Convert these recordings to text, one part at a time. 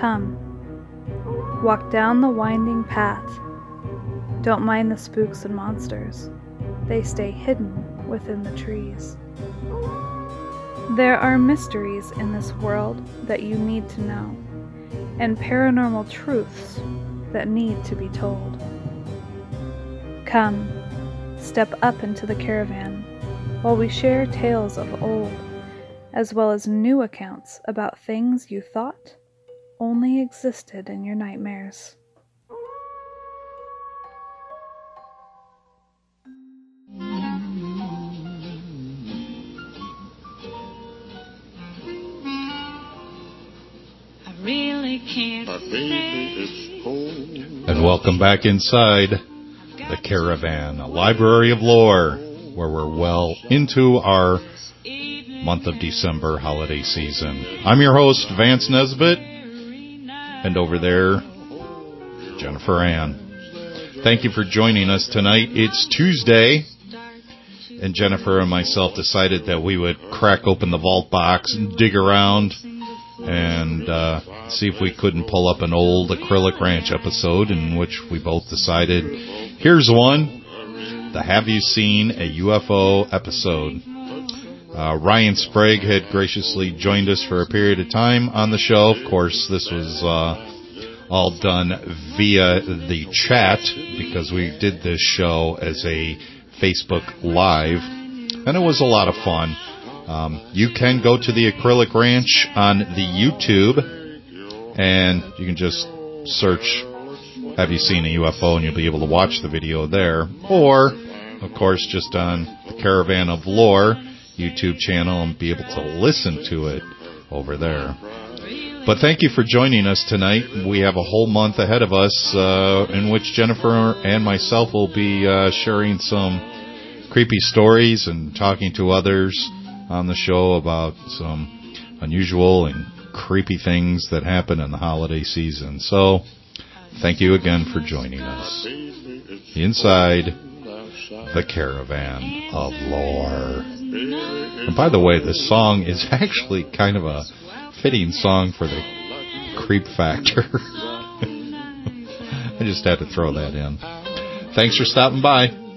Come, walk down the winding path. Don't mind the spooks and monsters, they stay hidden within the trees. There are mysteries in this world that you need to know, and paranormal truths that need to be told. Come, step up into the caravan while we share tales of old, as well as new accounts about things you thought only existed in your nightmares. I really can't But baby, it's cold. And welcome back inside the Caravan, a library of lore, where we're well into our month of December holiday season. I'm your host, Vance Nesbitt, and over there, Jennifer Ann. Thank you for joining us tonight. It's Tuesday, and Jennifer and myself decided that we would crack open the vault box and dig around and uh, see if we couldn't pull up an old Acrylic Ranch episode in which we both decided here's one the Have You Seen a UFO episode. Uh, Ryan Sprague had graciously joined us for a period of time on the show. Of course, this was uh, all done via the chat because we did this show as a Facebook Live, and it was a lot of fun. Um, you can go to the Acrylic Ranch on the YouTube, and you can just search "Have you seen a UFO?" and you'll be able to watch the video there. Or, of course, just on the Caravan of Lore YouTube channel and be able to listen to it over there. But thank you for joining us tonight. We have a whole month ahead of us uh, in which Jennifer and myself will be uh, sharing some creepy stories and talking to others on the show about some unusual and creepy things that happen in the holiday season. So, thank you again for joining us inside the Caravan of Lore. And by the way, this song is actually kind of a fitting song for the creep factor. I just had to throw that in. Thanks for stopping by.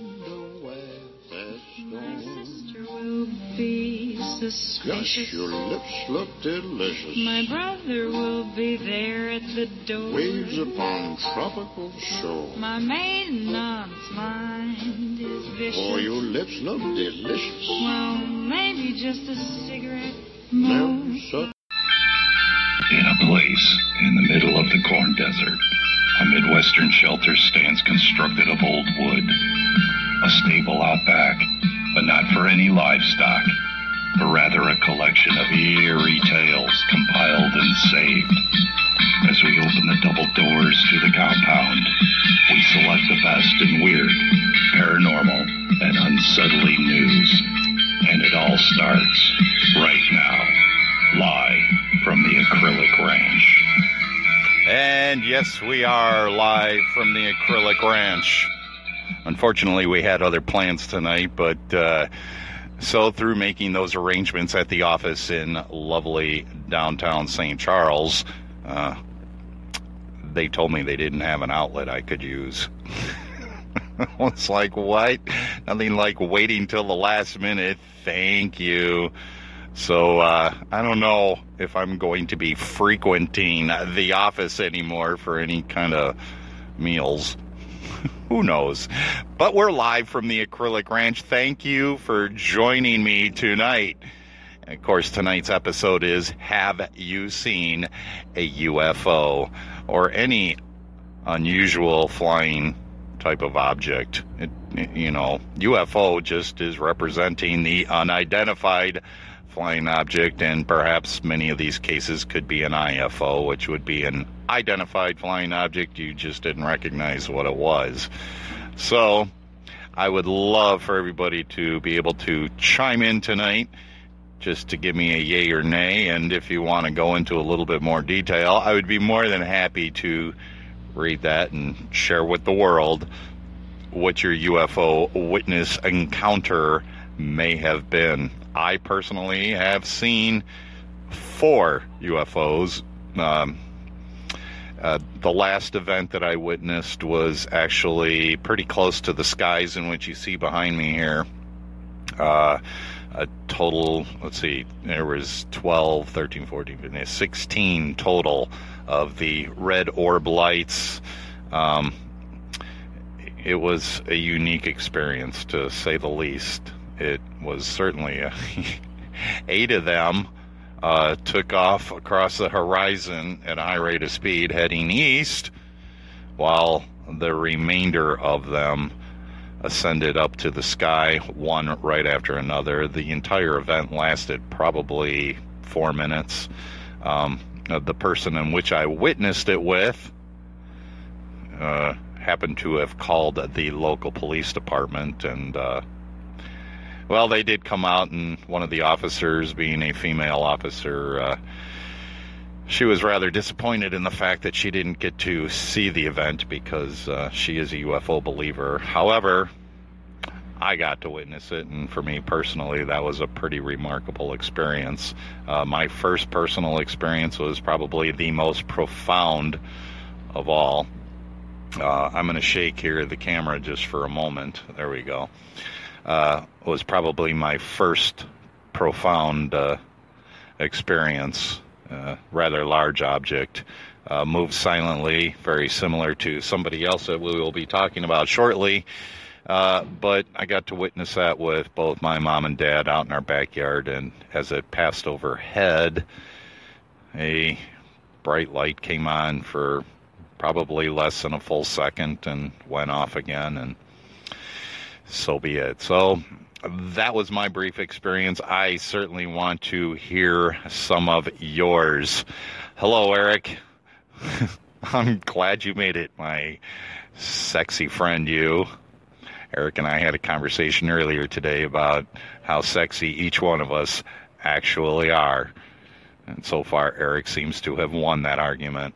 Gosh, your lips look delicious. My brother will be there at the door. Waves upon tropical shore. My maiden aunt's mind is vicious. Oh, your lips look delicious. Well, maybe just a cigarette Now, more. such In a place in the middle of the corn desert, a Midwestern shelter stands constructed of old wood. A stable out back, but not for any livestock, but rather a collection of eerie tales compiled and saved. As we open the double doors to the compound, we select the best in weird, paranormal, and unsettling news. And it all starts right now, live from the Acrylic Ranch. And yes, we are live from the Acrylic Ranch. Unfortunately, we had other plans tonight, but uh, so through making those arrangements at the office in lovely downtown St. Charles, uh, they told me they didn't have an outlet I could use. it's like, what? Nothing like waiting till the last minute. Thank you. So uh, I don't know if I'm going to be frequenting the office anymore for any kind of meals. Who knows? But we're live from the Acrylic Ranch. Thank you for joining me tonight. And of course, tonight's episode is Have You Seen a UFO or any unusual flying type of object? It, you know, UFO just is representing the unidentified flying object, and perhaps many of these cases could be an IFO, which would be an identified flying object. You just didn't recognize what it was. So, I would love for everybody to be able to chime in tonight just to give me a yay or nay. And if you want to go into a little bit more detail, I would be more than happy to read that and share with the world what your UFO witness encounter may have been. I personally have seen four UFOs. Um, Uh, the last event that I witnessed was actually pretty close to the skies in which you see behind me here. Uh, a total, let's see, there was 12, 13, 14, 16 total of the red orb lights. Um, it was a unique experience to say the least. It was certainly a, eight of them uh, took off across the horizon at a high rate of speed heading east, while the remainder of them ascended up to the sky, one right after another. The entire event lasted probably four minutes. Um, the person in which I witnessed it with uh, happened to have called the local police department and uh, well, they did come out, and one of the officers, being a female officer, uh, she was rather disappointed in the fact that she didn't get to see the event because uh, she is a UFO believer. However, I got to witness it, and for me personally, that was a pretty remarkable experience. Uh, my first personal experience was probably the most profound of all. Uh, I'm going to shake here the camera just for a moment. There we go uh, was probably my first profound uh, experience. Uh, rather large object. Uh, moved silently, very similar to somebody else that we will be talking about shortly. Uh, but I got to witness that with both my mom and dad out in our backyard, and as it passed overhead, a bright light came on for probably less than a full second and went off again, and so be it. So that was my brief experience. I certainly want to hear some of yours. Hello, Eric. I'm glad you made it, my sexy friend, you. Eric and I had a conversation earlier today about how sexy each one of us actually are. And so far, Eric seems to have won that argument.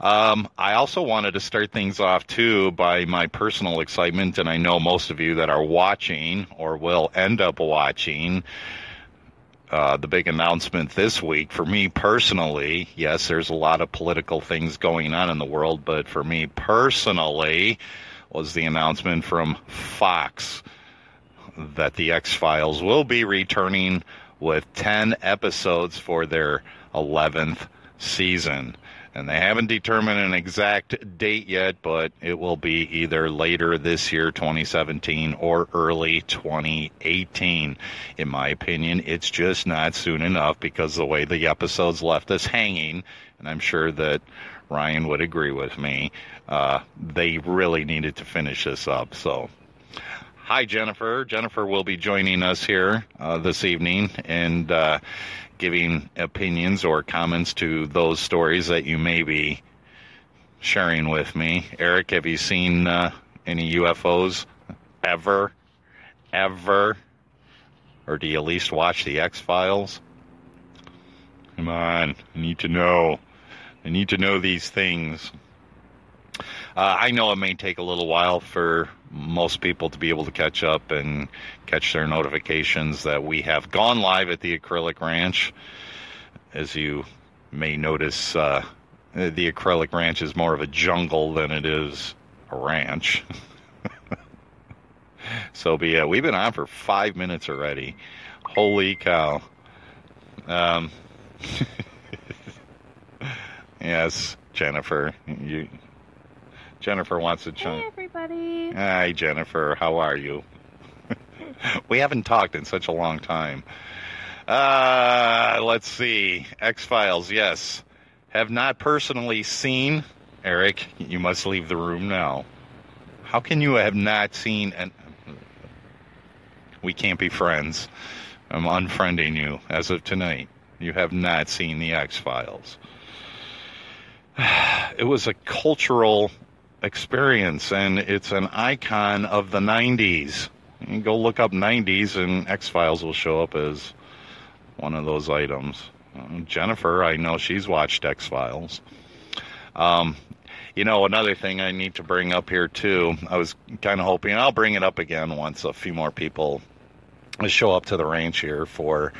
Um, I also wanted to start things off too by my personal excitement, and I know most of you that are watching or will end up watching. Uh, the big announcement this week for me personally, yes, there's a lot of political things going on in the world, but for me personally, was the announcement from Fox that the X Files will be returning with 10 episodes for their 11th season and they haven't determined an exact date yet, but it will be either later this year, 2017, or early 2018. In my opinion, it's just not soon enough because the way the episodes left us hanging, and I'm sure that Ryan would agree with me, uh, they really needed to finish this up. So hi jennifer jennifer will be joining us here uh, this evening and uh, giving opinions or comments to those stories that you may be sharing with me. Eric, have you seen uh, any UFOs ever? Ever? Or do you at least watch the X Files? Come on, I need to know. I need to know these things. Uh, I know it may take a little while for most people to be able to catch up and catch their notifications that we have gone live at the Acrylic Ranch. As you may notice, uh, the Acrylic Ranch is more of a jungle than it is a ranch. so, but yeah, we've been on for five minutes already. Holy cow. Um, yes, Jennifer, you Jennifer wants to chime. Hey, everybody. Hi, Jennifer. How are you? we haven't talked in such a long time. Uh, let's see. X Files, yes. Have not personally seen. Eric, you must leave the room now. How can you have not seen and we can't be friends. I'm unfriending you as of tonight. You have not seen the X Files. It was a cultural experience, and it's an icon of the 90s. You go look up 90s, and X Files will show up as one of those items. Uh, Jennifer, I know she's watched X Files. Um, you know, another thing I need to bring up here, too, I was kind of hoping, I'll bring it up again once a few more people show up to the ranch here for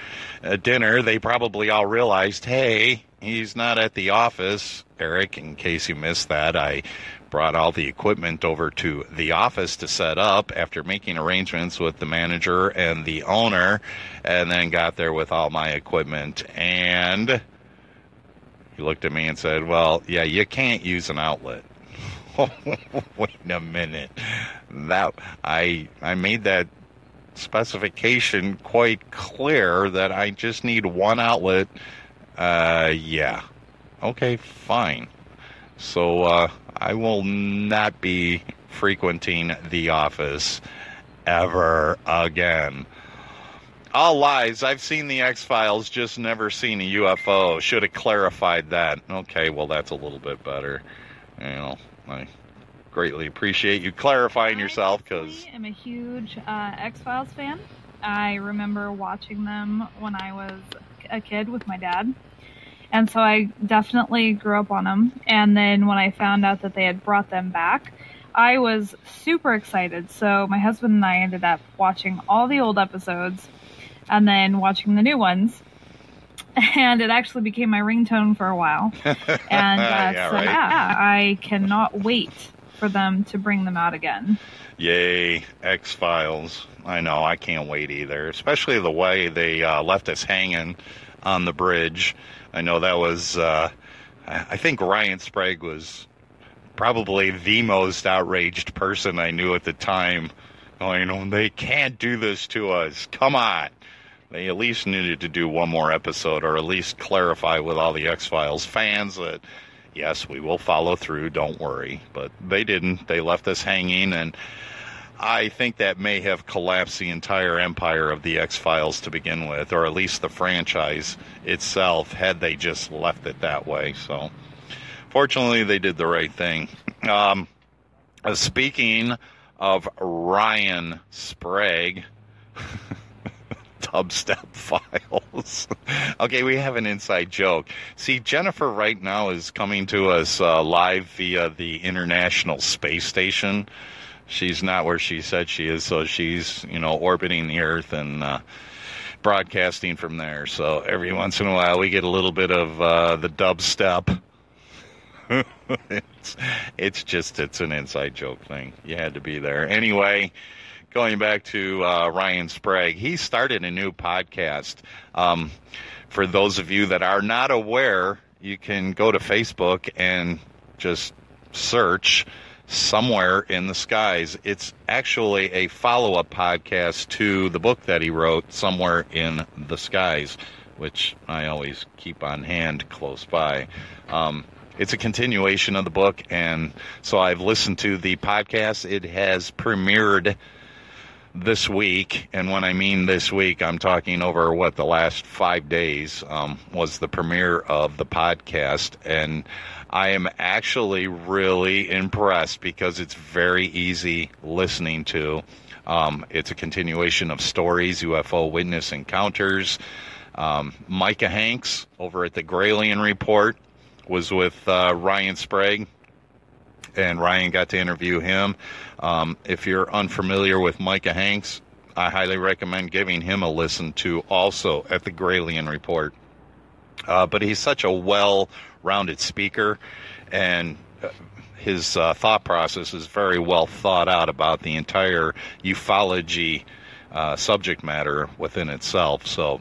uh, dinner, they probably all realized, hey, he's not at the office. Eric, in case you missed that, I brought all the equipment over to the office to set up after making arrangements with the manager and the owner, and then got there with all my equipment. And he looked at me and said, Well, yeah, you can't use an outlet. Wait a minute. That I I made that specification quite clear that I just need one outlet. Uh, yeah. Okay, fine. So uh, I will not be frequenting the office ever again. All lies. I've seen the X Files, just never seen a UFO. Should have clarified that. Okay, well, that's a little bit better. You know, I greatly appreciate you clarifying yourself because. I am a huge uh, X Files fan. I remember watching them when I was a kid with my dad. And so I definitely grew up on them. And then when I found out that they had brought them back, I was super excited. So my husband and I ended up watching all the old episodes and then watching the new ones. And it actually became my ringtone for a while. And uh, Yeah, so, right. yeah, I cannot wait for them to bring them out again. Yay, X Files. I know, I can't wait either. Especially the way they uh, left us hanging on the bridge. I know that was, uh, I think Ryan Sprague was probably the most outraged person I knew at the time. Going, oh, they can't do this to us. Come on. They at least needed to do one more episode or at least clarify with all the X Files fans that yes, we will follow through, don't worry. But they didn't. They left us hanging, and I think that may have collapsed the entire empire of the X Files to begin with, or at least the franchise itself, had they just left it that way. So, fortunately, they did the right thing. Um, speaking of Ryan Sprague. Dubstep files. okay, we have an inside joke. See, Jennifer right now is coming to us uh, live via the International Space Station. She's not where she said she is, so she's, you know, orbiting the Earth and uh, broadcasting from there. So every once in a while we get a little bit of uh, the dubstep. it's, it's just, it's an inside joke thing. You had to be there. Anyway, going back to uh, Ryan Sprague, he started a new podcast. Um, for those of you that are not aware, you can go to Facebook and just search somewhere in the skies. It's actually a follow up podcast to the book that he wrote, Somewhere in the Skies, which I always keep on hand close by. Um, it's a continuation of the book, and so I've listened to the podcast. It has premiered this week, and when I mean this week, I'm talking over what the last five days um, was the premiere of the podcast, and I am actually really impressed because it's very easy listening to. Um, it's a continuation of stories, UFO witness encounters. Um, Micah Hanks over at the Gralien Report was with uh, Ryan Sprague and Ryan got to interview him. Um, if you're unfamiliar with Micah Hanks, I highly recommend giving him a listen to also at the Gralien Report. Uh, but he's such a well rounded speaker, and uh, his uh, thought process is very well thought out about the entire ufology uh, subject matter within itself. So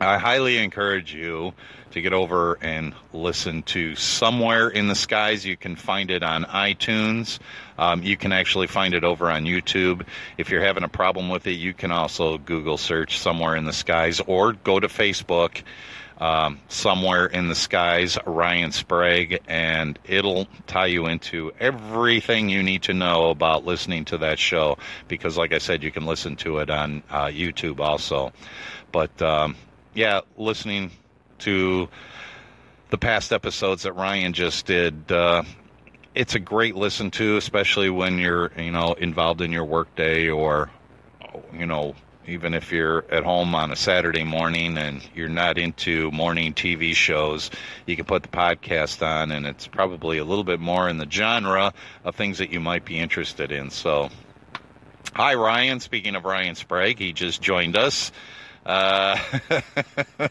I highly encourage you to get over and listen to Somewhere in the Skies. You can find it on iTunes. Um, you can actually find it over on YouTube. If you're having a problem with it, you can also Google search Somewhere in the Skies or go to Facebook. Um, somewhere in the skies, Ryan Sprague, and it'll tie you into everything you need to know about listening to that show. Because, like I said, you can listen to it on uh, YouTube also. But um, yeah, listening to the past episodes that Ryan just did. Uh, it's a great listen to, especially when you're, you know, involved in your workday or, you know, even if you're at home on a Saturday morning and you're not into morning TV shows, you can put the podcast on and it's probably a little bit more in the genre of things that you might be interested in. So, Hi, Ryan. Speaking of Ryan Sprague, he just joined us. Uh,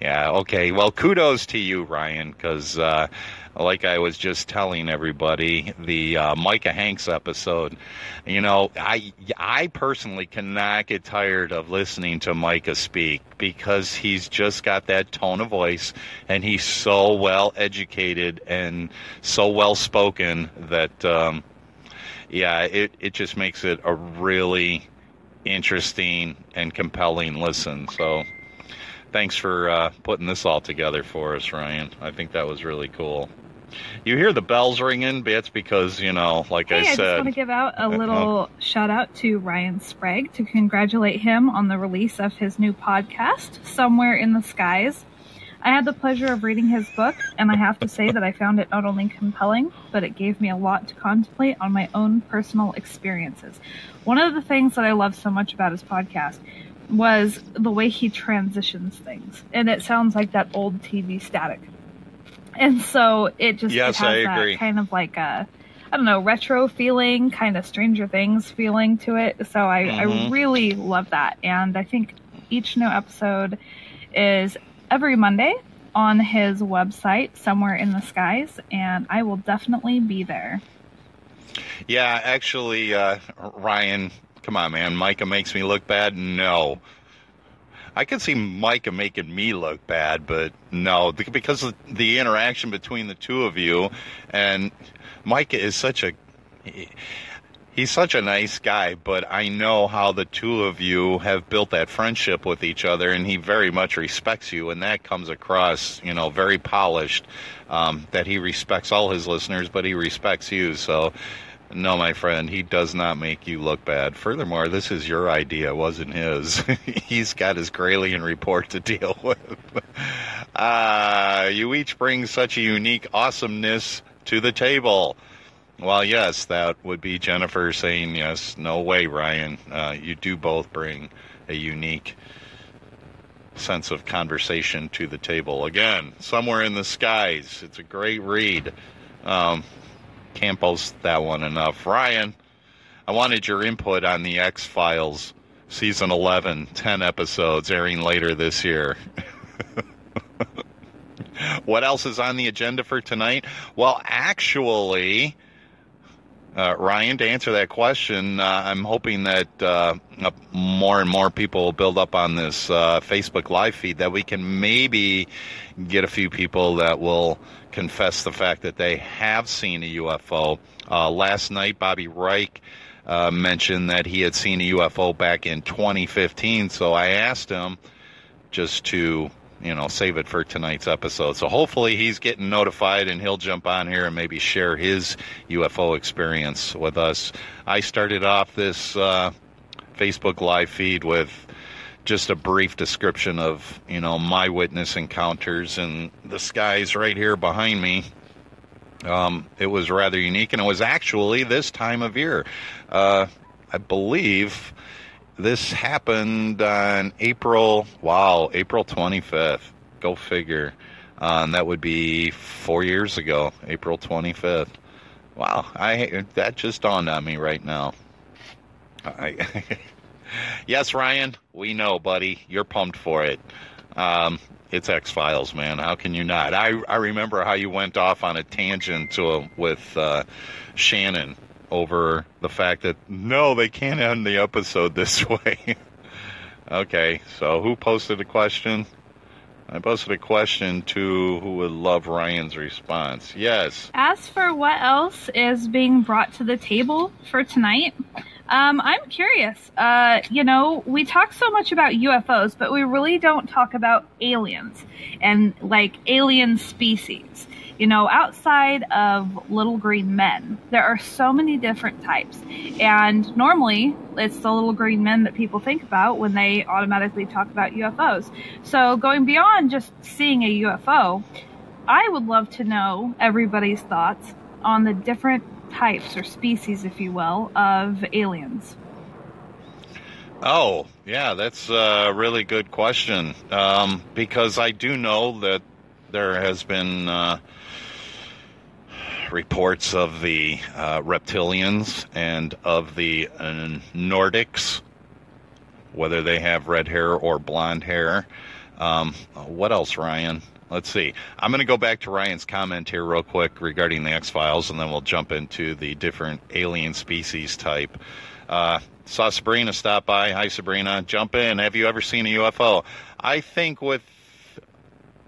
yeah, okay. Well, kudos to you, Ryan, because uh, like I was just telling everybody, the uh, Micah Hanks episode, you know, I I personally cannot get tired of listening to Micah speak because he's just got that tone of voice and he's so well educated and so well spoken that um, yeah, it it just makes it a really interesting and compelling listen. So thanks for uh, putting this all together for us, Ryan. I think that was really cool. You hear the bells ringing, bits because you know, like Hey, I, I just said, want to give out a Uh, little shout out to Ryan Sprague to congratulate him on the release of his new podcast, Somewhere in the Skies. I had the pleasure of reading his book, and I have to say that I found it not only compelling, but it gave me a lot to contemplate on my own personal experiences. One of the things that I love so much about his podcast was the way he transitions things, and it sounds like that old TV static. And so it just it Yes, has I that agree. kind of like a I don't know, retro feeling, kind of Stranger Things feeling to it. So I, I Mhm. really love that. And I think each new episode is every Monday on his website, Somewhere in the Skies, and I will definitely be there. yeah, actually, uh, Ryan, come on, man, Micah makes me look bad. No. I could see Micah making me look bad, but no, because of the interaction between the two of you, and Micah is such a he's such a nice guy, but I know how the two of you have built that friendship with each other, and he very much respects you, and that comes across, you know, very polished. Um, that he respects all his listeners, but he respects you. So, no, my friend, he does not make you look bad. Furthermore, this is your idea, wasn't his. He's got his Gralien report to deal with. Ah, you each bring such a unique awesomeness to the table. Well, yes, that would be Jennifer saying yes. No way, Ryan. Uh, you do both bring a unique sense of conversation to the table. Again, somewhere in the skies. It's a great read. Um, can't boast that one enough. Ryan, I wanted your input on the X Files season 11, 10 episodes airing later this year. what else is on the agenda for tonight? Well, actually, uh, Ryan, to answer that question, uh, I'm hoping that uh, more and more people will build up on this uh, Facebook live feed that we can maybe get a few people that will confess the fact that they have seen a UFO. Uh, last night, Bobby Reich uh, mentioned that he had seen a UFO back in 2015, so I asked him just to you know save it for tonight's episode. So hopefully he's getting notified and he'll jump on here and maybe share his ufo experience with us. I started off this uh, facebook live feed with just a brief description of you know my witness encounters and the skies right here behind me. Um, it was rather unique and it was actually this time of year. Uh, i believe this happened on April, wow, April 25th. Go figure. Uh, that would be four years ago, April 25th. Wow, I that just dawned on me right now. I, yes, Ryan, we know, buddy. You're pumped for it. Um, it's X Files, man. How can you not? I I remember how you went off on a tangent to with uh, Shannon over the fact that no, they can't end the episode this way. okay, so who posted a question? I posted a question to who would love Ryan's response. Yes. As for what else is being brought to the table for tonight, um, I'm curious. Uh, you know, we talk so much about UFOs, but we really don't talk about aliens and like alien species. You know, outside of little green men, there are so many different types. And normally, it's the little green men that people think about when they automatically talk about UFOs. So, going beyond just seeing a UFO, I would love to know everybody's thoughts on the different types or species, if you will, of aliens. Oh, yeah, that's a really good question. Um, because I do know that there has been uh, reports of the uh, reptilians and of the uh, Nordics, whether they have red hair or blonde hair. Um, what else, Ryan? Let's see. I'm going to go back to Ryan's comment here real quick regarding the X Files, and then we'll jump into the different alien species type. Uh, saw Sabrina stop by. Hi, Sabrina. Jump in. Have you ever seen a UFO? I think with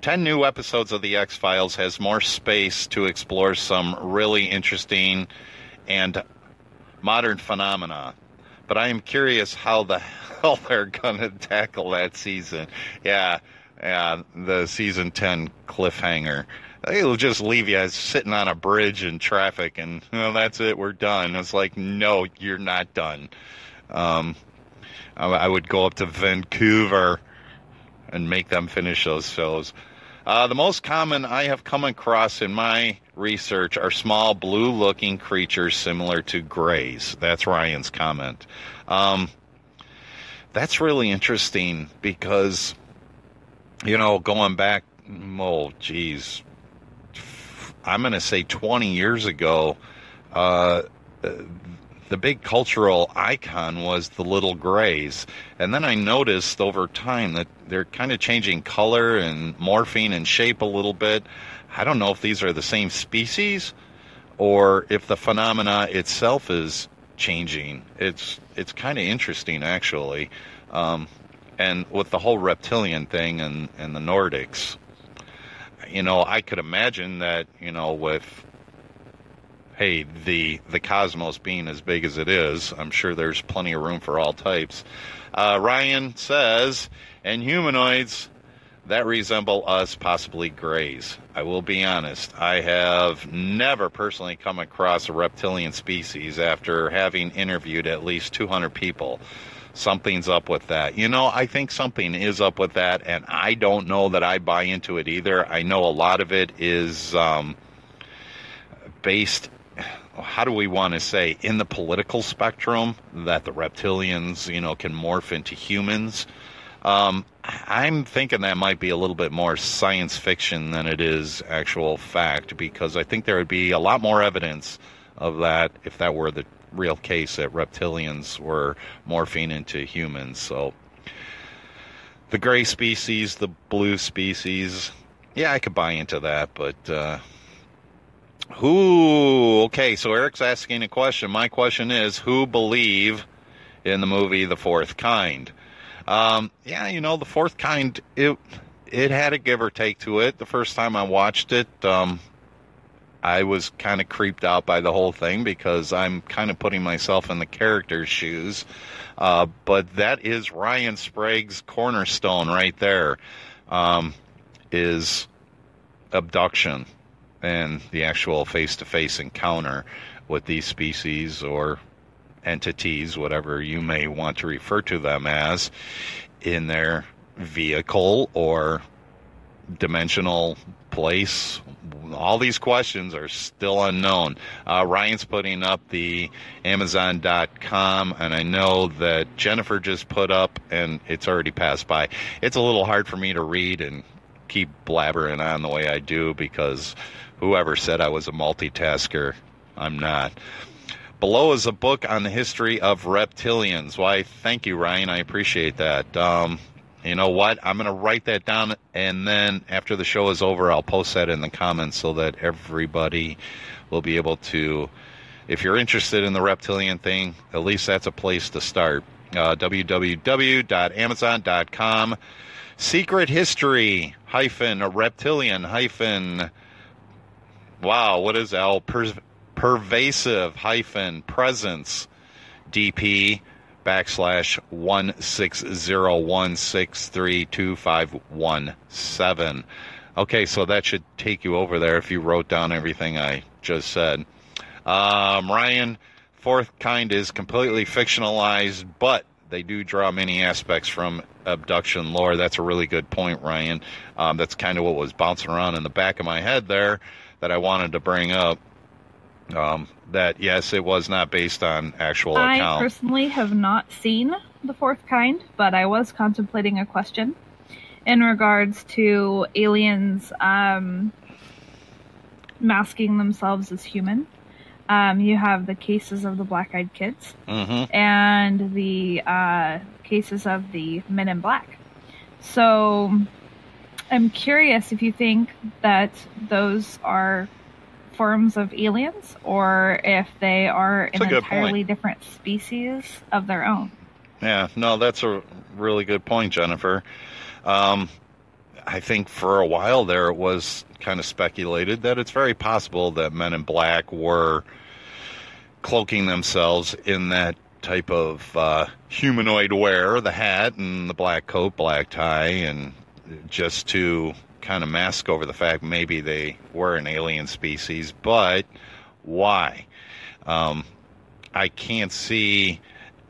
10 new episodes of The X Files has more space to explore some really interesting and modern phenomena. But I am curious how the hell they're going to tackle that season. Yeah, yeah, the season 10 cliffhanger. It'll just leave you sitting on a bridge in traffic and that's it, we're done. It's like, no, you're not done. Um, I, I would go up to Vancouver and make them finish those shows. Uh, the most common I have come across in my research are small blue looking creatures similar to grays. That's Ryan's comment. Um, that's really interesting because, you know, going back, oh, geez, I'm going to say 20 years ago, uh, the big cultural icon was the little grays. And then I noticed over time that they're kind of changing color and morphing and shape a little bit. I don't know if these are the same species or if the phenomena itself is changing. It's it's kind of interesting actually. Um, and with the whole reptilian thing and, and the Nordics, you know, I could imagine that, you know, with hey, the the cosmos being as big as it is, I'm sure there's plenty of room for all types. Uh, Ryan says, and humanoids that resemble us, possibly grays. I will be honest, I have never personally come across a reptilian species after having interviewed at least 200 people. Something's up with that. You know, I think something is up with that, and I don't know that I buy into it either. I know a lot of it is um, based how do we want to say in the political spectrum that the reptilians you know can morph into humans? Um, i'm thinking that might be a little bit more science fiction than it is actual fact because i think there would be a lot more evidence of that if that were the real case that reptilians were morphing into humans. So the gray species the blue species yeah i could buy into that but uh, who? Okay, so Eric's asking a question. My question is, who believe in the movie The Fourth Kind? Um, yeah, you know, The Fourth Kind. It it had a give or take to it. The first time I watched it, um, I was kind of creeped out by the whole thing because I'm kind of putting myself in the character's shoes. Uh, but that is Ryan Sprague's cornerstone right there. Um, is abduction and the actual face to face encounter with these species or entities, whatever you may want to refer to them as, in their vehicle or dimensional place. All these questions are still unknown. Uh, Ryan's putting up the Amazon.com, and I know that Jennifer just put up, and it's already passed by. It's a little hard for me to read and keep blabbering on the way I do because whoever said I was a multitasker, I'm not. Below is a book on the history of reptilians. Why, thank you, Ryan. I appreciate that. Um, you know what? I'm going to write that down, and then after the show is over, I'll post that in the comments so that everybody will be able to. If you're interested in the reptilian thing, at least that's a place to start. Uh, www.amazon.com. Secret history hyphen reptilian hyphen wow, what is L? Per- pervasive hyphen presence DP backslash one six zero one six three two five one seven. Okay, so that should take you over there if you wrote down everything I just said. Um, Ryan, fourth kind is completely fictionalized, but they do draw many aspects from abduction lore. That's a really good point, Ryan. Um, that's kind of what was bouncing around in the back of my head there that I wanted to bring up. Um, that yes, it was not based on actual I account. personally have not seen the fourth kind, but I was contemplating a question in regards to aliens um, masking themselves as human. Um, you have the cases of the black eyed kids Mm-hmm. and the uh, cases of the men in black. So I'm curious if you think that those are forms of aliens or if they are That's an entirely point. different species of their own. Yeah, no, that's a really good point, Jennifer. Um, I think for a while there it was kind of speculated that it's very possible that Men in Black were cloaking themselves in that type of uh, humanoid wear, the hat and the black coat, black tie, and just to kind of mask over the fact maybe they were an alien species, but why? Um, I can't see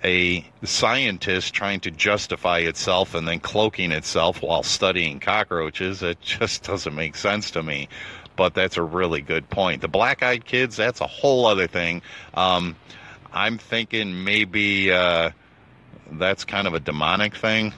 a scientist trying to justify itself and then cloaking itself while studying cockroaches. It just doesn't make sense to me. But that's a really good point. The black eyed kids, that's a whole other thing. Um, I'm thinking maybe uh, that's kind of a demonic thing.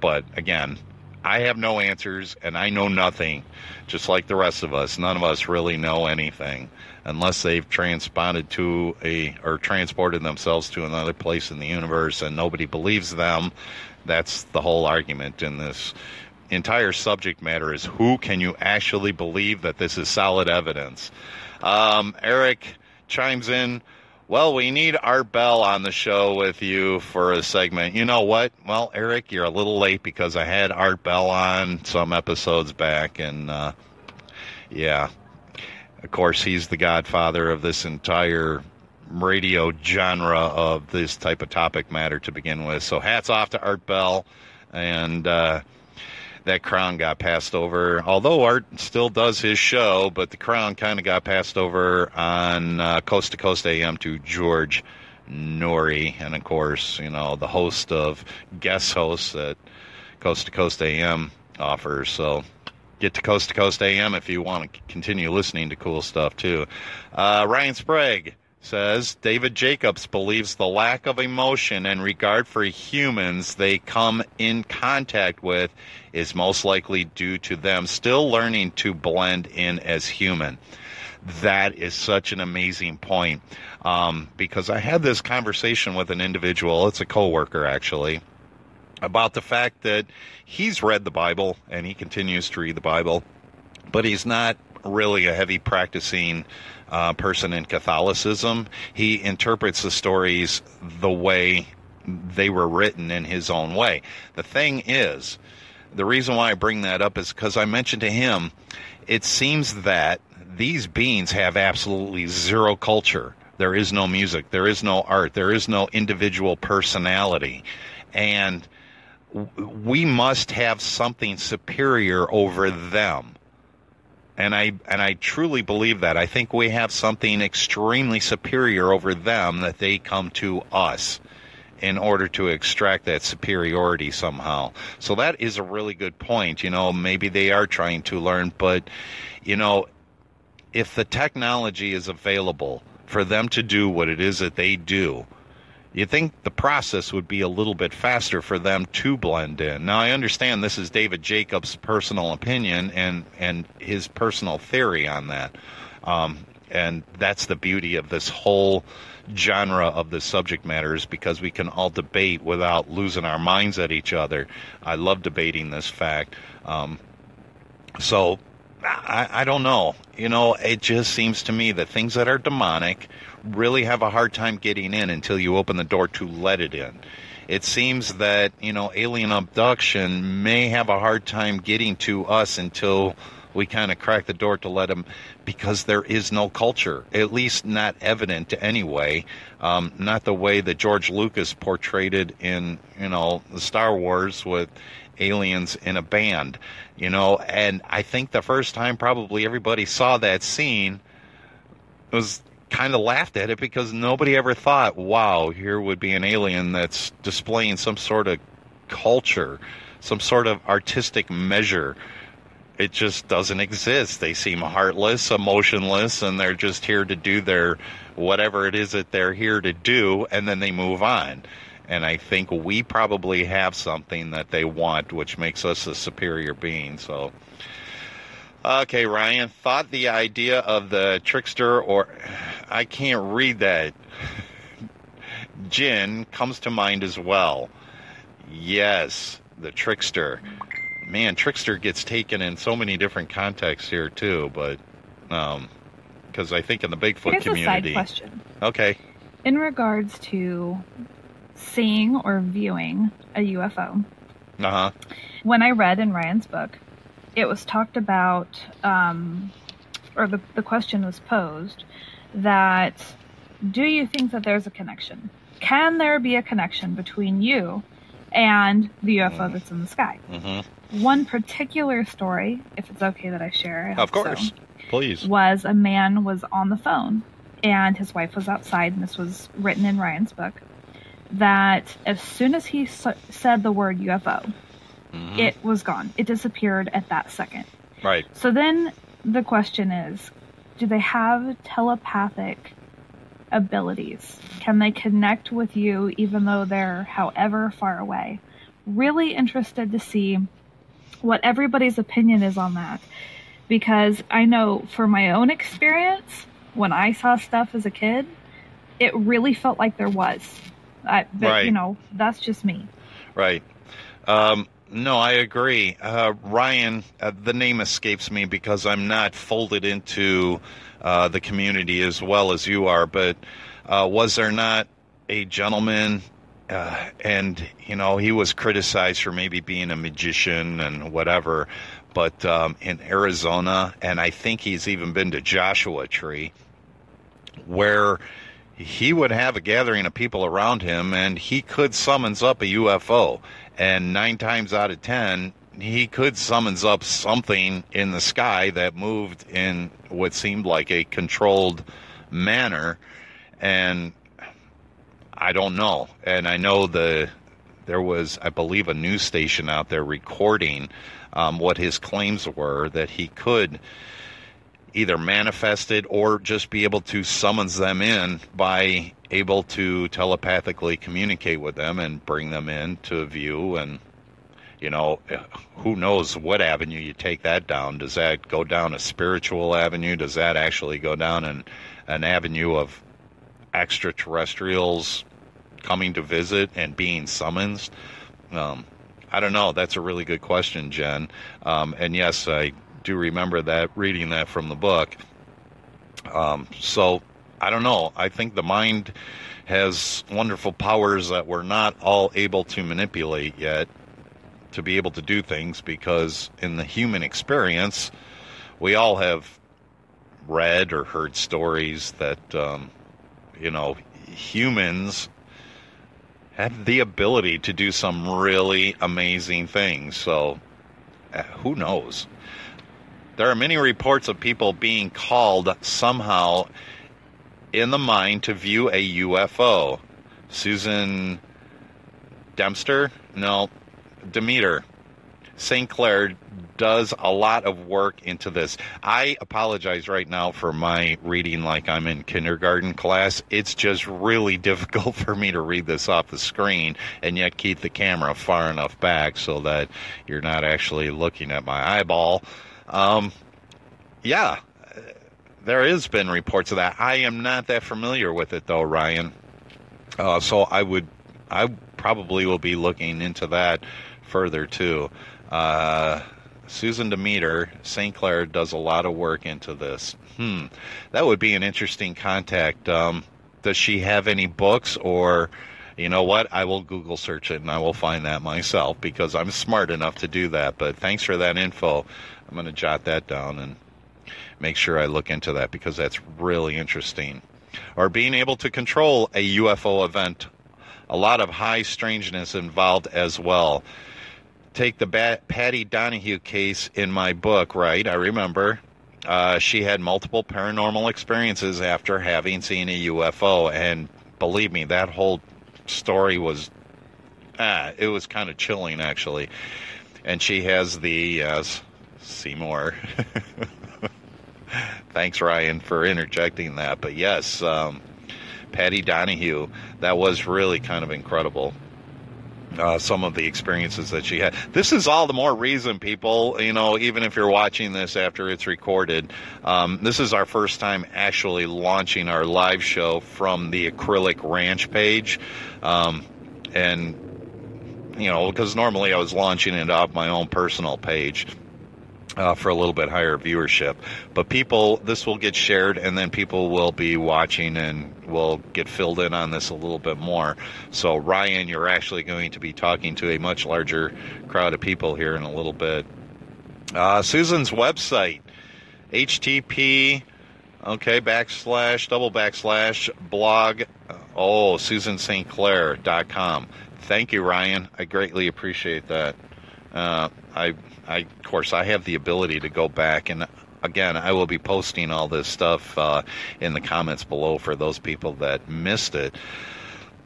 But again, I have no answers and I know nothing, just like the rest of us. None of us really know anything unless they've transponded to a or transported themselves to another place in the universe and nobody believes them. That's the whole argument in this entire subject matter is who can you actually believe that this is solid evidence? Um, Eric chimes in. Well, we need Art Bell on the show with you for a segment. You know what? Well, Eric, you're a little late because I had Art Bell on some episodes back, and uh, yeah, of course, he's the godfather of this entire radio genre of this type of topic matter to begin with. So, hats off to Art Bell, and uh, that crown got passed over. Although Art still does his show, but the crown kind of got passed over on uh, Coast to Coast AM to George Noory, and of course, you know the host of guest hosts that Coast to Coast AM offers. So get to Coast to Coast AM if you want to continue listening to cool stuff too. Uh, Ryan Sprague says David Jacobs believes the lack of emotion and regard for humans they come in contact with is most likely due to them still learning to blend in as human. That is such an amazing point um, because I had this conversation with an individual. It's a coworker actually about the fact that he's read the Bible and he continues to read the Bible, but he's not really a heavy practicing uh, person in Catholicism. He interprets the stories the way they were written in his own way. The thing is, the reason why I bring that up is because I mentioned to him, it seems that these beings have absolutely zero culture. There is no music, there is no art, there is no individual personality. And we must have something superior over them. And I and I truly believe that. I think we have something extremely superior over them that they come to us in order to extract that superiority somehow. So that is a really good point. You know, maybe they are trying to learn, but you know, if the technology is available for them to do what it is that they do, you think the process would be a little bit faster for them to blend in. Now, I understand this is David Jacobs' personal opinion and, and his personal theory on that. Um, and that's the beauty of this whole genre of the subject matter is because we can all debate without losing our minds at each other. I love debating this fact. Um, so I, I don't know. You know, it just seems to me that things that are demonic really have a hard time getting in until you open the door to let it in. It seems that, you know, alien abduction may have a hard time getting to us until we kind of crack the door to let them because there is no culture, at least not evident anyway. Um, not the way that George Lucas portrayed it in, you know, the Star Wars with aliens in a band, you know, and I think the first time probably everybody saw that scene was kind of laughed at it because nobody ever thought, wow, here would be an alien that's displaying some sort of culture, some sort of artistic measure. It just doesn't exist. They seem heartless, emotionless, and they're just here to do their whatever it is that they're here to do, and then they move on. And I think we probably have something that they want, which makes us a superior being. So, Okay, Ryan, thought the idea of the trickster, or I can't read that. Jin comes to mind as well. Yes, the trickster. Man, trickster gets taken in so many different contexts here too, but um, because I think in the Bigfoot Here's community. a side question. Okay. In regards to seeing or viewing a UFO, Uh huh. when I read in Ryan's book, it was talked about, um, or the, the question was posed that do you think that there's a connection? Can there be a connection between you and the UFO that's in the sky? hmm One particular story, if it's okay that I share, I Of hope so, course. Please. was a man was on the phone and his wife was outside, and this was written in Ryan's book. That as soon as he s- said the word UFO, Mhm. it was gone. It disappeared at that second. Right. So then the question is do they have telepathic abilities? Can they connect with you even though they're however far away? Really interested to see what everybody's opinion is on that because I know for my own experience, when I saw stuff as a kid, it really felt like there was. I, but, Right. you know, that's just me. Right. Um, no, I agree. Uh, Ryan, uh, the name escapes me because I'm not folded into uh, the community as well as you are, but uh, was there not a gentleman? Uh, and, you know, he was criticized for maybe being a magician and whatever, but um, in Arizona, and I think he's even been to Joshua Tree, where he would have a gathering of people around him and he could summons up a UFO. And nine times out of ten, he could summons up something in the sky that moved in what seemed like a controlled manner. And I don't know. And I know the there was, I believe, a news station out there recording um, what his claims were that he could either manifest it or just be able to summons them in by able to telepathically communicate with them and bring them in to view and you know who knows what avenue you take that down does that go down a spiritual avenue does that actually go down an an avenue of extraterrestrials coming to visit and being summoned um, I don't know. That's a really good question, Jen. Um, and yes, I do remember that reading that from the book. Um, so I don't know. I think the mind has wonderful powers that we're not all able to manipulate yet to be able to do things because in the human experience, we all have read or heard stories that, um, you know, humans have the ability to do some really amazing things. So, uh, who knows? There are many reports of people being called somehow in the mind to view a UFO. Susan Dempster? No, Demeter. St. Clair does a lot of work into this. I apologize right now for my reading like I'm in kindergarten class. It's just really difficult for me to read this off the screen and yet keep the camera far enough back so that you're not actually looking at my eyeball. Um, yeah, there has been reports of that. I am not that familiar with it though, Ryan. Uh, so I would, I probably will be looking into that further too. Uh, Susan Demeter, St. Clair does a lot of work into this. Hmm, that would be an interesting contact. Um, does she have any books or? You know what? I will Google search it and I will find that myself because I'm smart enough to do that. But thanks for that info. I'm going to jot that down and make sure I look into that because that's really interesting. Or being able to control a UFO event. A lot of high strangeness involved as well. Take the Bat- Patty Donahue case in my book, right? I remember. Uh, she had multiple paranormal experiences after having seen a UFO, and believe me, that whole story was ah, it was kind of chilling actually. And she has the uh, Seymour. Thanks, Ryan, for interjecting that. But yes, um, Patty Donahue, that was really kind of incredible. Uh, some of the experiences that she had. This is all the more reason, people, you know, even if you're watching this after it's recorded, um, this is our first time actually launching our live show from the Acrylic Ranch page. Um, and, you know, because normally I was launching it off my own personal page uh, for a little bit higher viewership. But people, this will get shared, and then people will be watching and will get filled in on this a little bit more. So, Ryan, you're actually going to be talking to a much larger crowd of people here in a little bit. Uh, Susan's website, HTTP, okay, backslash, double backslash, blog, oh, SusanSt. Thank you, Ryan. I greatly appreciate that. Uh, I I, of course, I have the ability to go back and again, I will be posting all this stuff uh, in the comments below for those people that missed it.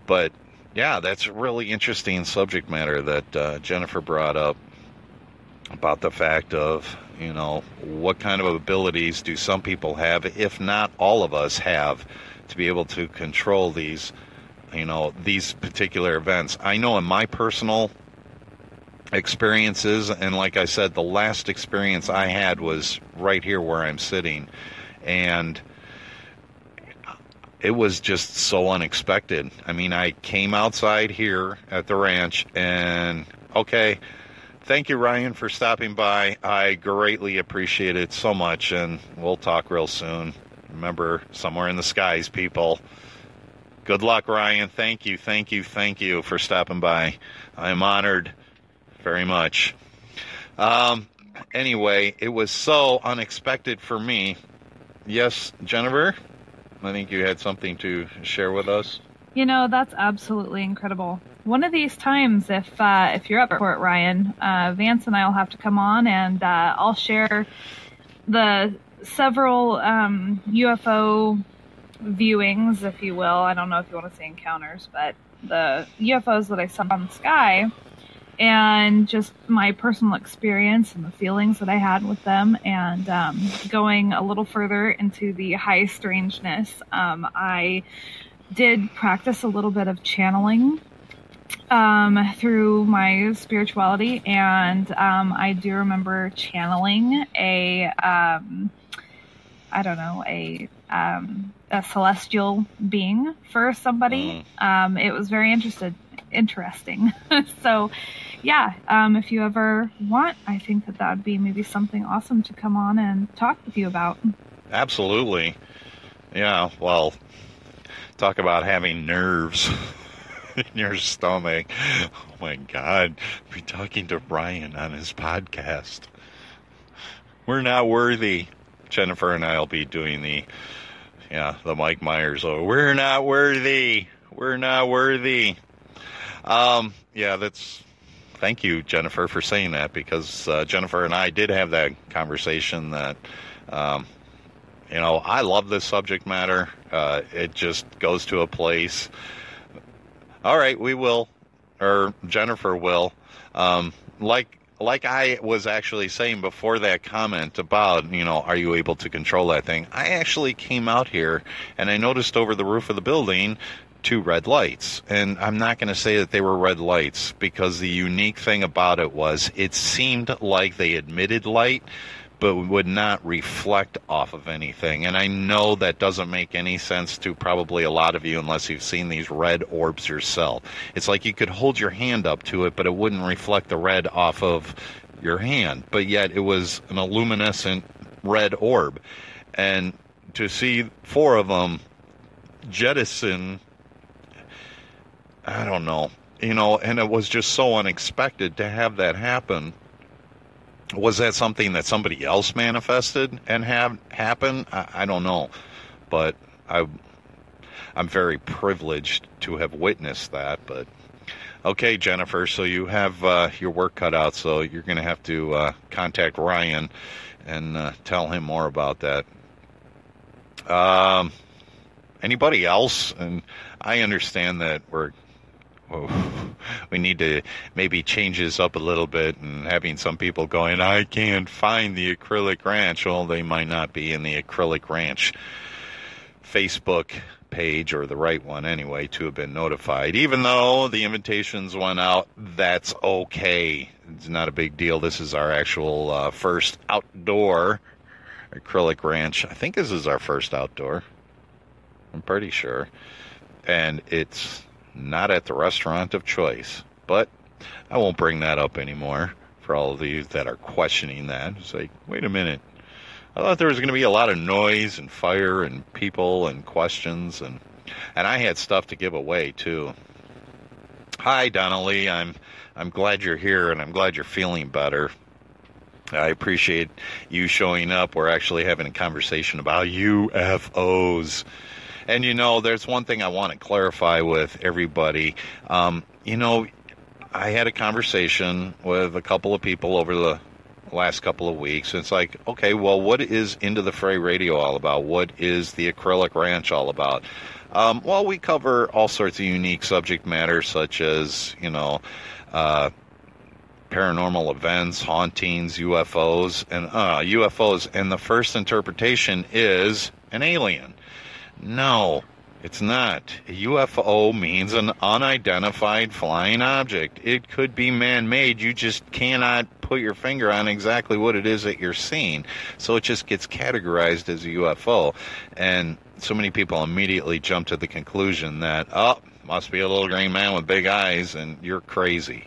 But yeah, that's a really interesting subject matter that uh, Jennifer brought up about the fact of you know what kind of abilities do some people have, if not all of us have, to be able to control these you know these particular events. I know in my personal experiences. And like I said, the last experience I had was right here where I'm sitting. And it was just so unexpected. I mean, I came outside here at the ranch and, okay, thank you, Ryan, for stopping by. I greatly appreciate it so much. And we'll talk real soon. Remember, somewhere in the skies, people. Good luck, Ryan. Thank you, thank you, thank you for stopping by. I'm honored very much. Um, anyway, it was so unexpected for me. Yes, Jennifer, I think you had something to share with us. You know, that's absolutely incredible. One of these times, if uh, if you're up for it, Ryan, uh, Vance and I will have to come on, and uh, I'll share the several um, UFO viewings, if you will. I don't know if you want to say encounters, but the UFOs that I saw in the sky and just my personal experience and the feelings that I had with them, and um, going a little further into the high strangeness, um, I did practice a little bit of channeling um, through my spirituality, and um, I do remember channeling a, um, I don't know, a um, a celestial being for somebody. Mm. it was very interested, interesting. so yeah, um, if you ever want, I think that that would be maybe something awesome to come on and talk with you about. Absolutely. Yeah, well, talk about having nerves in your stomach. Oh my God, be talking to Brian on his podcast. We're not worthy. Jennifer and I will be doing the, yeah, the Mike Myers. Oh, we're not worthy. We're not worthy. Um, yeah, that's thank you, Jennifer, for saying that because uh, Jennifer and I did have that conversation that, um, you know, I love this subject matter. Uh, it just goes to a place. All right, we will, or Jennifer will. Um, like like I was actually saying before that comment about, you know, are you able to control that thing? I actually came out here and I noticed over the roof of the building two red lights. And I'm not going to say that they were red lights because the unique thing about it was it seemed like they emitted light but would not reflect off of anything. And I know that doesn't make any sense to probably a lot of you unless you've seen these red orbs yourself. It's like you could hold your hand up to it, but it wouldn't reflect the red off of your hand. But yet it was an luminescent red orb. And to see four of them jettison I don't know. You know, and it was just so unexpected to have that happen. Was that something that somebody else manifested and have happen? I, I don't know, but I, I'm very privileged to have witnessed that. But okay, Jennifer, so you have uh, your work cut out, so you're going to have to uh, contact Ryan and uh, tell him more about that. Um, anybody else? And I understand that we're we need to maybe change this up a little bit and having some people going, I can't find the acrylic ranch. Well, they might not be in the acrylic ranch Facebook page, or the right one anyway, to have been notified. Even though the invitations went out, that's okay. It's not a big deal. This is our actual uh, first outdoor acrylic ranch. I think this is our first outdoor. I'm pretty sure. And it's not at the restaurant of choice. But I won't bring that up anymore for all of you that are questioning that. It's like, wait a minute. I thought there was going to be a lot of noise and fire and people and questions and and I had stuff to give away too. Hi Donnelly, I'm I'm glad you're here and I'm glad you're feeling better. I appreciate you showing up. We're actually having a conversation about UFOs. And you know, there's one thing I want to clarify with everybody. Um, you know, I had a conversation with a couple of people over the last couple of weeks. and It's like, okay, well, what is Into the Fray Radio all about? What is the Acrylic Ranch all about? Um, well, we cover all sorts of unique subject matter, such as, you know, uh, paranormal events, hauntings, UFOs, and uh, UFOs. And the first interpretation is an alien. No, it's not. A UFO means an unidentified flying object. It could be man made. You just cannot put your finger on exactly what it is that you're seeing. So it just gets categorized as a UFO. And so many people immediately jump to the conclusion that, oh, must be a little green man with big eyes and you're crazy.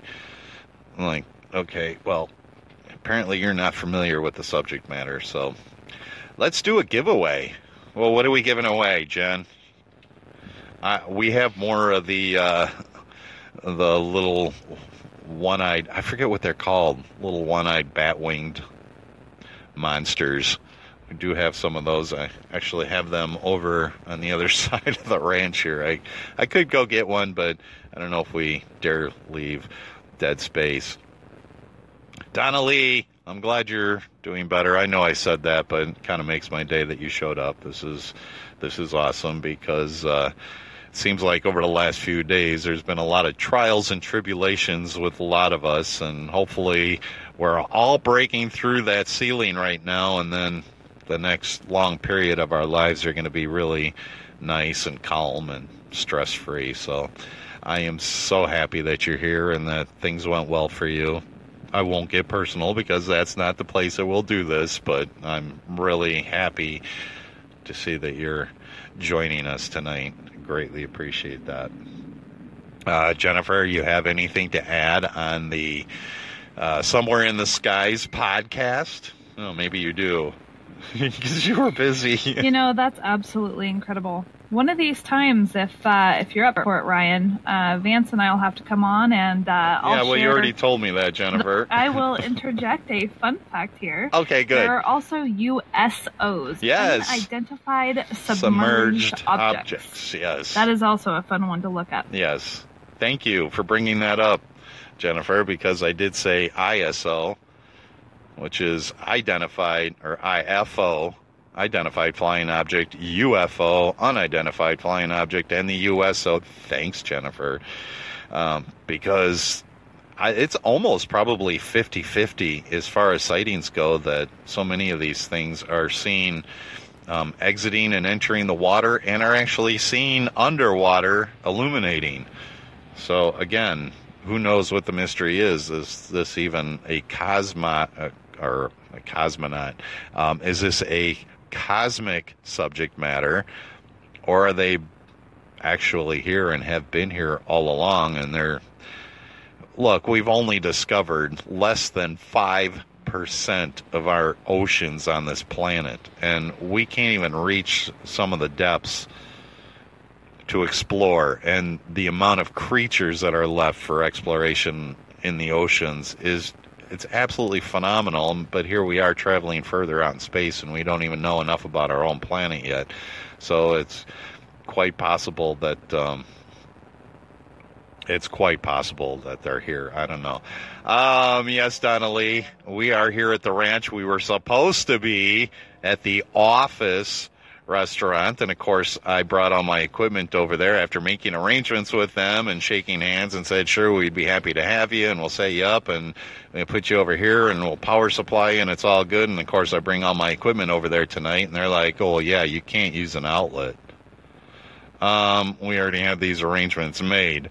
I'm like, okay, well, apparently you're not familiar with the subject matter. So let's do a giveaway. Well, what are we giving away, Jen? We have more of the uh, the little one-eyed. I forget what they're called. Little one-eyed bat-winged monsters. We do have some of those. I actually have them over on the other side of the ranch here. I I could go get one, but I don't know if we dare leave dead space. Donna Lee, I'm glad you're doing better. I know I said that, but it kind of makes my day that you showed up. This is this is awesome because uh, it seems like over the last few days there's been a lot of trials and tribulations with a lot of us, and hopefully we're all breaking through that ceiling right now, and then the next long period of our lives are going to be really nice and calm and stress free. So I am so happy that you're here and that things went well for you. I won't get personal because that's not the place that we'll do this, but I'm really happy to see that you're joining us tonight. Greatly appreciate that. Uh, Jennifer, you have anything to add on the uh, Somewhere in the Skies podcast? Oh, maybe you do. Because you were busy. You know, that's absolutely incredible. One of these times, if uh, if you're up for it, Ryan, uh, Vance and I will have to come on, and uh, yeah, well, you already told me that, Jennifer. I will interject a fun fact here. Okay, good. There are also USOs, Yes. unidentified submerged, Submerged objects. objects. Yes. That is also a fun one to look at. Yes. Thank you for bringing that up, Jennifer, because I did say ISO, which is identified, or IFO, identified flying object, UFO, unidentified flying object, and the USO. Thanks, Jennifer. Um, because I, it's almost probably 50 50 as far as sightings go that so many of these things are seen um, exiting and entering the water and are actually seen underwater illuminating. So again, who knows what the mystery is? Is this even a cosmo uh, or a cosmonaut? Um, is this a cosmic subject matter, or are they actually here and have been here all along? And they're look, we've only discovered less than five percent of our oceans on this planet, and we can't even reach some of the depths to explore. And the amount of creatures that are left for exploration in the oceans is it's absolutely phenomenal. But here we are traveling further out in space, and we don't even know enough about our own planet yet. So it's quite possible that. Um, it's quite possible that they're here. I don't know. Um, yes, Donna Lee, we are here at the ranch. We were supposed to be at the office restaurant, and of course, I brought all my equipment over there after making arrangements with them and shaking hands and said, "Sure, we'd be happy to have you, and we'll set you up and we'll put you over here, and we'll power supply you, and it's all good." And of course, I bring all my equipment over there tonight, and they're like, "Oh, yeah, you can't use an outlet." um, we already have these arrangements made.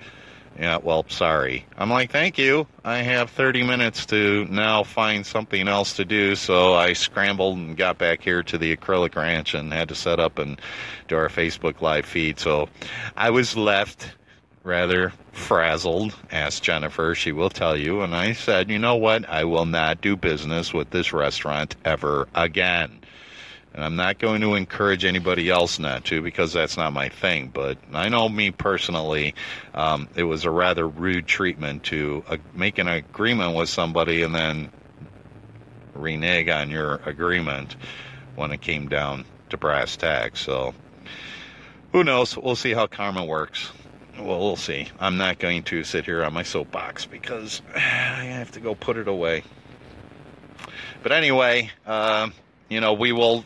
Yeah, well, sorry. I'm like, thank you. I have 30 minutes to now find something else to do. So I scrambled and got back here to the acrylic ranch and had to set up and do our Facebook live feed. So I was left rather frazzled, asked Jennifer. She will tell you. And I said, you know what? I will not do business with this restaurant ever again. And I'm not going to encourage anybody else not to because that's not my thing. But I know me personally, um, it was a rather rude treatment to uh, make an agreement with somebody and then renege on your agreement when it came down to brass tacks. So who knows? We'll see how karma works. Well, we'll see. I'm not going to sit here on my soapbox because I have to go put it away. But anyway, uh, you know, we will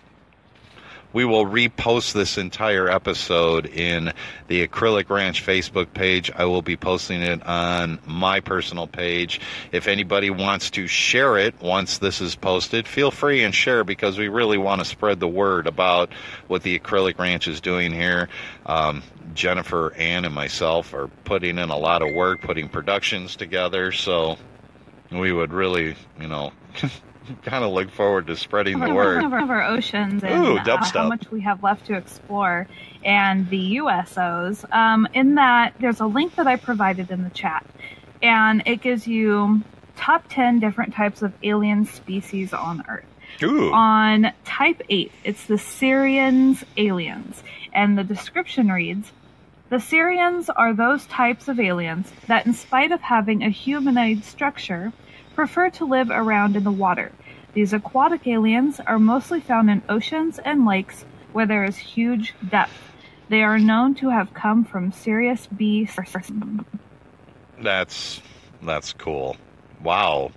we will repost this entire episode in the Acrylic Ranch Facebook page. I will be posting it on my personal page. If anybody wants to share it once this is posted, feel free and share because we really want to spread the word about what the Acrylic Ranch is doing here. Um, Jennifer, Ann, and myself are putting in a lot of work, putting productions together. So we would really, you know, kind of look forward to spreading the of word. Our, of our oceans and Ooh, uh, how much we have left to explore, and the USOs. Um, in that, there's a link that I provided in the chat, and it gives you top 10 different types of alien species on Earth. Ooh. On type 8, it's the Sirians aliens, and the description reads The Sirians are those types of aliens that, in spite of having a humanoid structure, prefer to live around in the water. These aquatic aliens are mostly found in oceans and lakes where there is huge depth. They are known to have come from Sirius B. That's that's cool. Wow.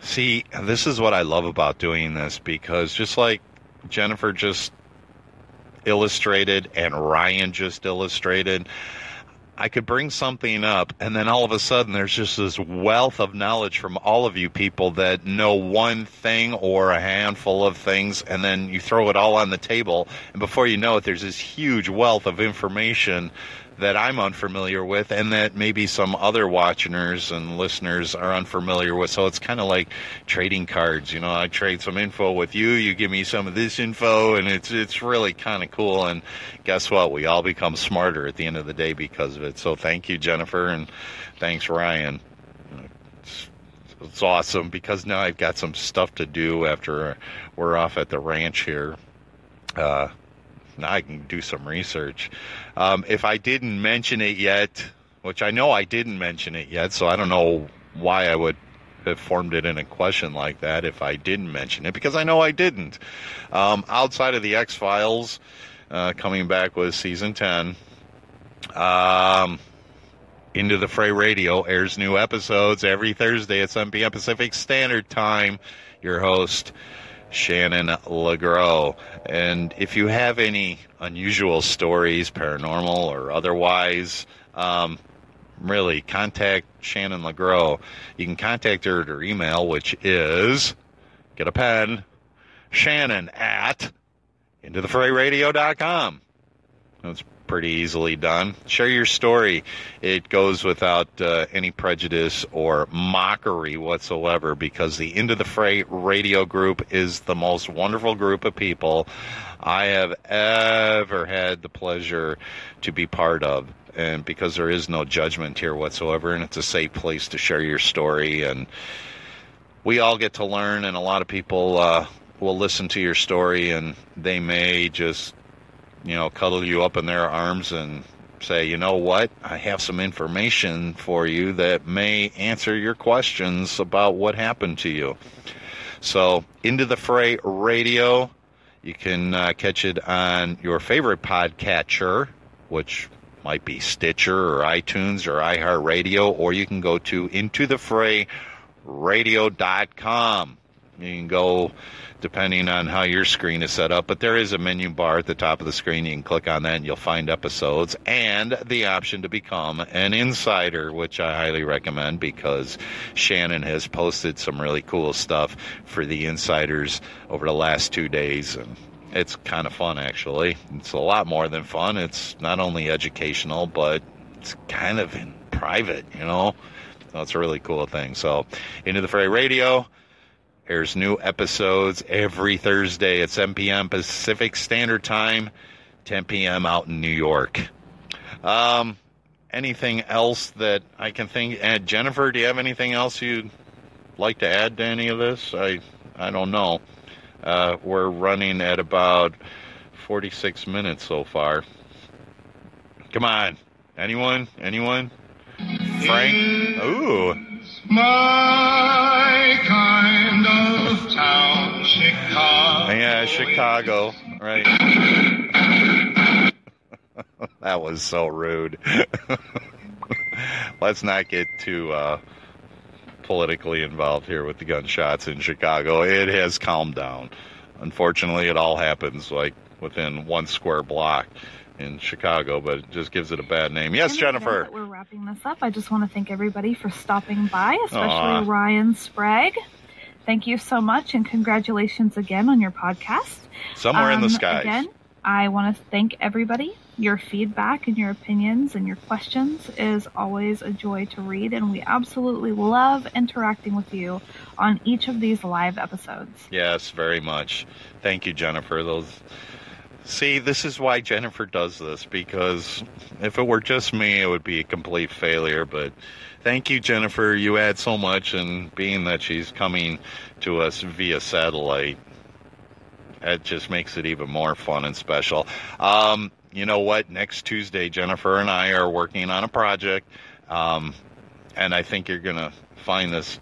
See, this is what I love about doing this because just like Jennifer just illustrated and Ryan just illustrated, I could bring something up and then all of a sudden there's just this wealth of knowledge from all of you people that know one thing or a handful of things and then you throw it all on the table and before you know it there's this huge wealth of information that I'm unfamiliar with and that maybe some other watchers and listeners are unfamiliar with. So it's kind of like trading cards. You know, I trade some info with you, you give me some of this info, and it's it's really kind of cool. And guess what? We all become smarter at the end of the day because of it. So thank you, Jennifer, and thanks, Ryan. It's, awesome because now I've got some stuff to do after we're off at the ranch here. Uh, I can do some research. Um, if I didn't mention it yet, which I know I didn't mention it yet, so I don't know why I would have formed it in a question like that if I didn't mention it, because I know I didn't. Um, outside of the X Files, uh, coming back with season 10, um, Into the Fray Radio airs new episodes every Thursday at 7 p.m. Pacific Standard Time. Your host, Shannon LeGro. And if you have any unusual stories, paranormal or otherwise, um, really contact Shannon LeGro. You can contact her at her email, which is get a pen, Shannon at intothefrayradio.com. That's pretty easily done. Share your story. It goes without uh, any prejudice or mockery whatsoever because the Into the Fray radio group is the most wonderful group of people I have ever had the pleasure to be part of. And because there is no judgment here whatsoever, and it's a safe place to share your story, and we all get to learn, and a lot of people uh, will listen to your story, and they may just you know, cuddle you up in their arms and say, you know what, I have some information for you that may answer your questions about what happened to you. So, Into the Fray Radio, you can uh, catch it on your favorite podcatcher, which might be Stitcher or iTunes or iHeartRadio, or you can go to intothefrayradio.com. You can go depending on how your screen is set up. But there is a menu bar at the top of the screen. You can click on that and you'll find episodes and the option to become an insider, which I highly recommend because Shannon has posted some really cool stuff for the insiders over the last two days. And it's kind of fun, actually. It's a lot more than fun. It's not only educational, but it's kind of in private, you know? So a really cool thing. So, Into the Fray Radio airs new episodes every Thursday It's 7 p.m. Pacific Standard Time, 10 p.m. out in New York. Um, anything else that I can think? And Jennifer, do you have anything else you'd like to add to any of this? I I don't know. Uh, we're running at about 46 minutes so far. Come on, anyone? Anyone? Frank? Ooh. My kind of town, Chicago. Yeah, Chicago. Right. that was so rude. Let's not get too uh, politically involved here with the gunshots in Chicago. It has calmed down. Unfortunately, it all happens like within one square block in Chicago, but it just gives it a bad name. Yes, Jennifer. we're wrapping this up. I just want to thank everybody for stopping by, especially Aw. Ryan Sprague. Thank you so much, and congratulations again on your podcast. Somewhere in the um, sky. Again, I want to thank everybody. Your feedback and your opinions and your questions is always a joy to read, and we absolutely love interacting with you on each of these live episodes. Yes, very much. Thank you, Jennifer. Those. See, this is why Jennifer does this because if it were just me, it would be a complete failure. But thank you, Jennifer. You add so much, and being that she's coming to us via satellite, it just makes it even more fun and special. Um, you know what? Next Tuesday, Jennifer and I are working on a project, um, and I think you're gonna find this.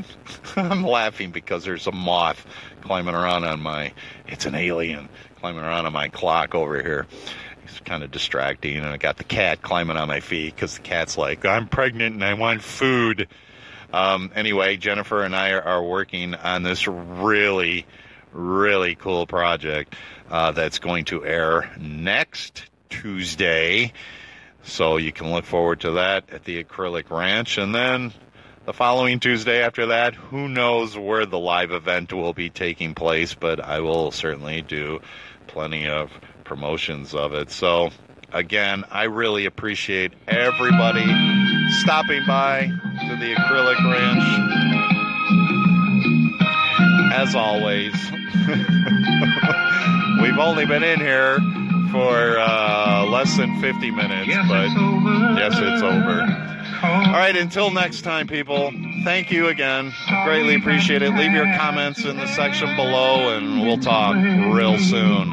I'm laughing because there's a moth climbing around on my. It's an alien climbing around on my clock over here. It's kind of distracting, and I got the cat climbing on my feet because the cat's like, "I'm pregnant and I want food." Um, anyway, Jennifer and I are, are working on this really, really cool project uh, that's going to air next Tuesday. So you can look forward to that at the Acrylic Ranch. And then the following Tuesday after that, who knows where the live event will be taking place, but I will certainly do plenty of promotions of it. So again, I really appreciate everybody stopping by to the Acrylic Ranch. As always, we've only been in here for uh, less than 50 minutes, Yes, but it's yes, it's over. All right, until next time, people, thank you again. Greatly appreciate it. Leave your comments in the section below, and we'll talk real soon.